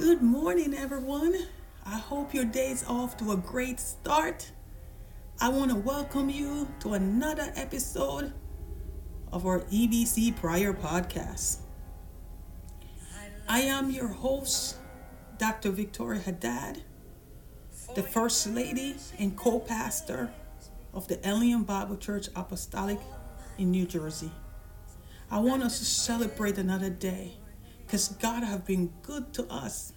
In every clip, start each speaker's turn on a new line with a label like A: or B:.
A: Good morning, everyone. I hope your day's off to a great start. I want to welcome you to another episode of our EBC Prayer Podcast. I am your host, Dr. Victoria Haddad, the First Lady and co pastor of the Eliam Bible Church Apostolic in New Jersey. I want us to celebrate another day because God have been good to us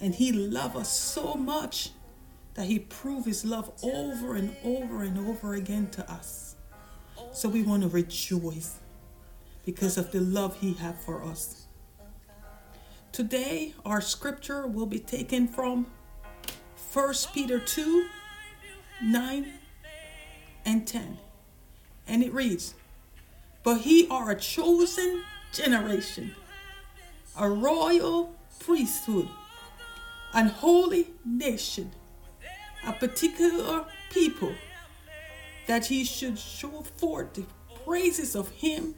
A: and he loved us so much that he proved his love over and over and over again to us. So we want to rejoice because of the love he had for us. Today our scripture will be taken from 1 Peter 2 9 and 10. And it reads, But he are a chosen generation, a royal priesthood, an holy nation, a particular people, that he should show forth the praises of him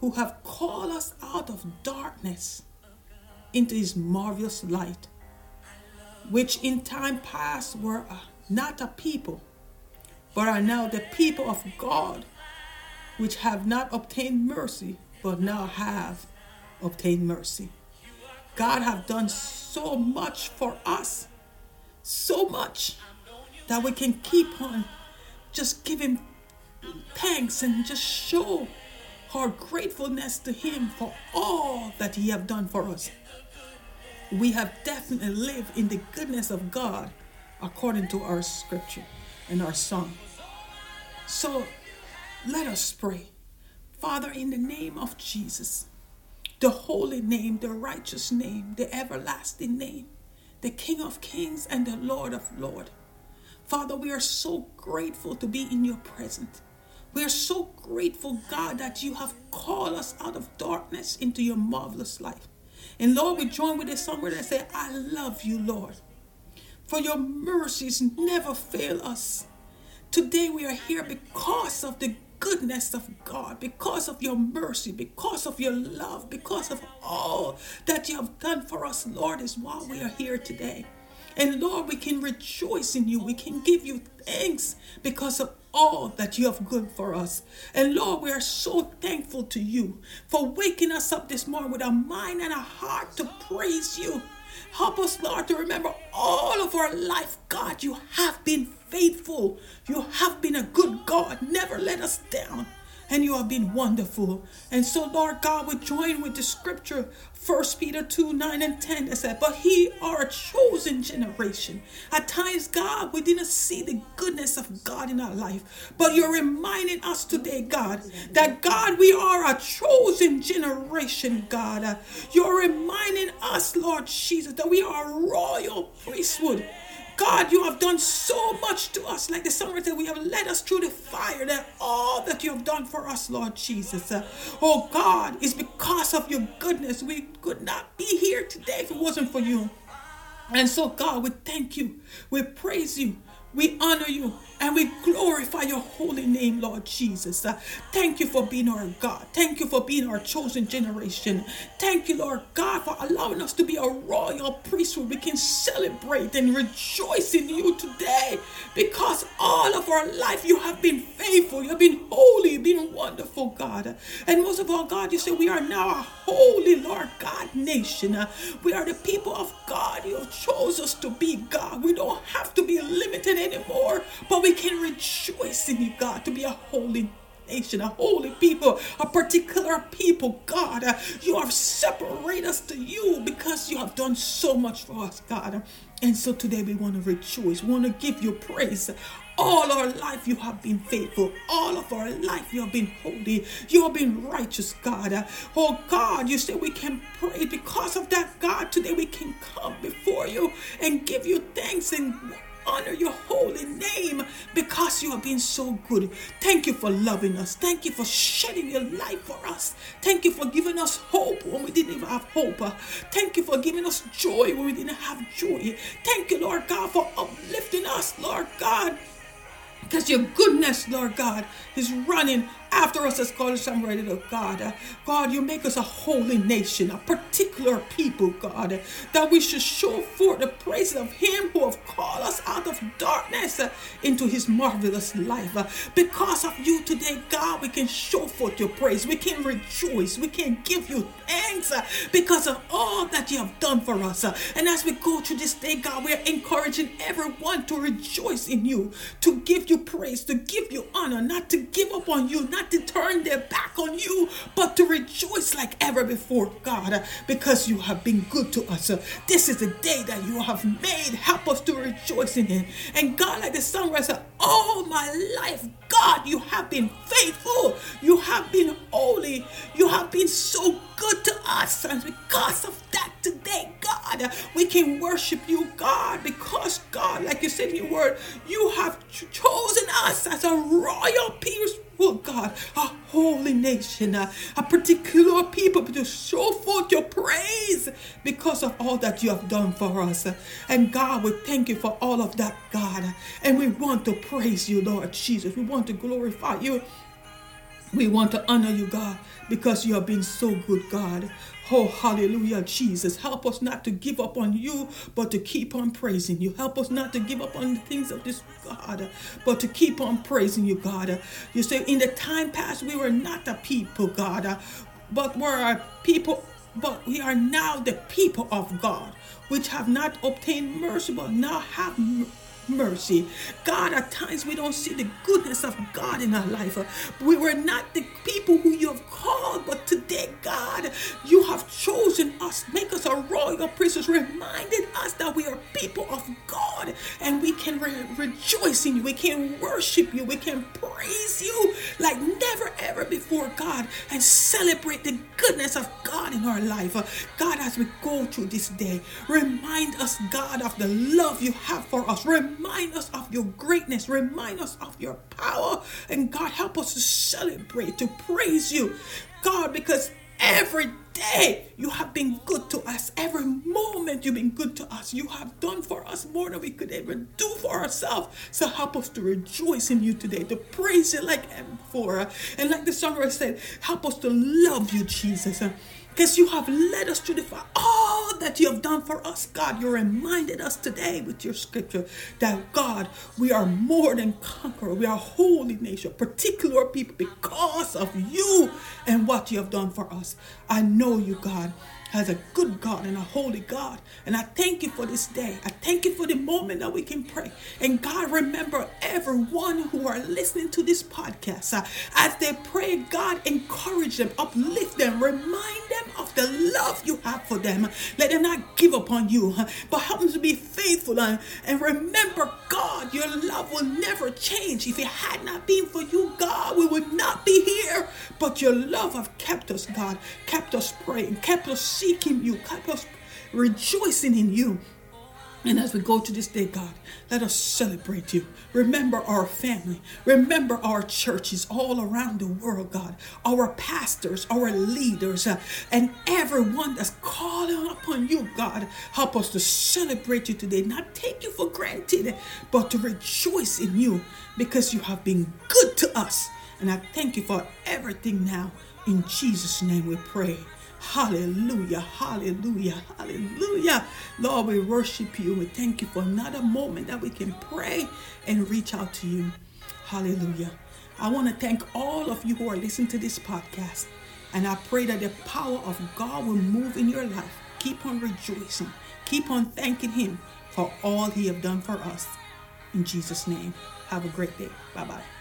A: who have called us out of darkness into his marvelous light, which in time past were not a people, but are now the people of God, which have not obtained mercy, but now have obtained mercy. God have done so much for us, so much that we can keep on just giving thanks and just show our gratefulness to him for all that he have done for us. We have definitely lived in the goodness of God according to our scripture and our song. So let us pray. Father, in the name of Jesus, the holy name, the righteous name, the everlasting name, the King of kings and the Lord of lords. Father, we are so grateful to be in your presence. We are so grateful, God, that you have called us out of darkness into your marvelous life. And Lord, we join with this song where they say, I love you, Lord. For your mercies never fail us. Today we are here because of the goodness of God, because of your mercy, because of your love, because of all that you have done for us, Lord, is why we are here today. And Lord, we can rejoice in you. We can give you thanks because of all that you have good for us. And Lord, we are so thankful to you for waking us up this morning with a mind and a heart to praise you. Help us, Lord, to remember all of our life, God. You have been faithful. You have been a good God. Let us down. And you have been wonderful. And so, Lord God, we join with the scripture, 1 Peter 2 9 and 10, that said, But he are a chosen generation. At times, God, we didn't see the goodness of God in our life. But you're reminding us today, God, that God, we are a chosen generation, God. You're reminding us, Lord Jesus, that we are royal priesthood. God, you have done so much to us. Like the songwriter we have led us through the fire. That all that you have done for us, Lord Jesus. Uh, oh God, it's because of your goodness. We could not be here today if it wasn't for you. And so, God, we thank you. We praise you. We honor you and we glorify your holy name, Lord Jesus. Uh, thank you for being our God. Thank you for being our chosen generation. Thank you, Lord God, for allowing us to be a royal priesthood. We can celebrate and rejoice in you today because all of our life you have been faithful. You have been holy. You've been wonderful, God. And most of all, God, you say we are now a holy, Lord God, nation. Uh, we are the people of God. You chose us to be God. We don't have to be limited anymore, but we can rejoice in you, God, to be a holy nation, a holy people, a particular people, God. You have separated us to you because you have done so much for us, God. And so today we want to rejoice, we want to give you praise. All our life you have been faithful. All of our life you have been holy. You have been righteous, God. Oh God, you say we can pray because of that, God. Today we can come before you and give you thanks and honor your holy name because you have been so good. Thank you for loving us. Thank you for shedding your life for us. Thank you for giving us hope when we didn't even have hope. Thank you for giving us joy when we didn't have joy. Thank you, Lord God, for uplifting us, Lord God. Because your goodness, Lord God, is running after us as called ready to God. Uh, God, you make us a holy nation, a particular people, God, that we should show forth the praise of Him who have called us out of darkness uh, into His marvelous life. Uh, because of you today, God, we can show forth your praise. We can rejoice. We can give you thanks uh, because of all that you have done for us. Uh, and as we go through this day, God, we are encouraging everyone to rejoice in you, to give you praise, to give you honor, not to give up on you, not to turn their back on you, but to rejoice like ever before, God, because you have been good to us. This is the day that you have made. Help us to rejoice in it. And God, like the songwriter, all my life, God, you have been faithful. You have been holy. You have been so good to us. And because of that, today, God, we can worship you, God, because, God, like you said in your word, you have chosen us as a royal people oh God, a holy nation, a, a particular people to show forth your praise because of all that you have done for us. And God, we thank you for all of that, God. And we want to praise you, Lord Jesus. We want to glorify you. We want to honor you, God, because you have been so good, God. Oh, hallelujah, Jesus. Help us not to give up on you, but to keep on praising you. Help us not to give up on the things of this God, but to keep on praising you, God. You say, in the time past, we were not a people, God, but we're a people, but we are now the people of God, which have not obtained mercy, but now have mercy. God, at times we don't see the goodness of God in our life. We were not the people who you have called, but today, God, you have chosen us, make us a royal priesthood, reminded us that we are people of God and we can re- rejoice in you, we can worship you, we can praise you like never ever before, God, and celebrate the goodness of God in our life. God, as we go through this day, remind us, God, of the love you have for us. Remind Remind us of your greatness. Remind us of your power. And God, help us to celebrate, to praise you. God, because every day you have been good to us. Every moment you've been good to us. You have done for us more than we could ever do for ourselves. So help us to rejoice in you today, to praise you like ever. And like the songwriter said, help us to love you, Jesus because you have led us to the far. That you have done for us, God, you reminded us today with your scripture that God, we are more than conqueror. We are holy nation, particular people because of you and what you have done for us. I know you, God as a good God and a holy God. And I thank you for this day. I thank you for the moment that we can pray. And God, remember everyone who are listening to this podcast. Uh, as they pray, God, encourage them, uplift them, remind them of the love you have for them. Let them not give up on you, but help them to be faithful. And remember, God, your love will never change. If it had not been for you, God, we would not be here. But your love have kept us, God, kept us praying, kept us seeking you, kept us rejoicing in you. And as we go to this day, God, let us celebrate you. Remember our family. Remember our churches all around the world, God. Our pastors, our leaders, uh, and everyone that's calling upon you, God. Help us to celebrate you today. Not take you for granted, but to rejoice in you because you have been good to us. And I thank you for everything now. In Jesus' name we pray. Hallelujah, hallelujah, hallelujah. Lord, we worship you. We thank you for another moment that we can pray and reach out to you. Hallelujah. I want to thank all of you who are listening to this podcast. And I pray that the power of God will move in your life. Keep on rejoicing. Keep on thanking Him for all He have done for us. In Jesus' name, have a great day. Bye bye.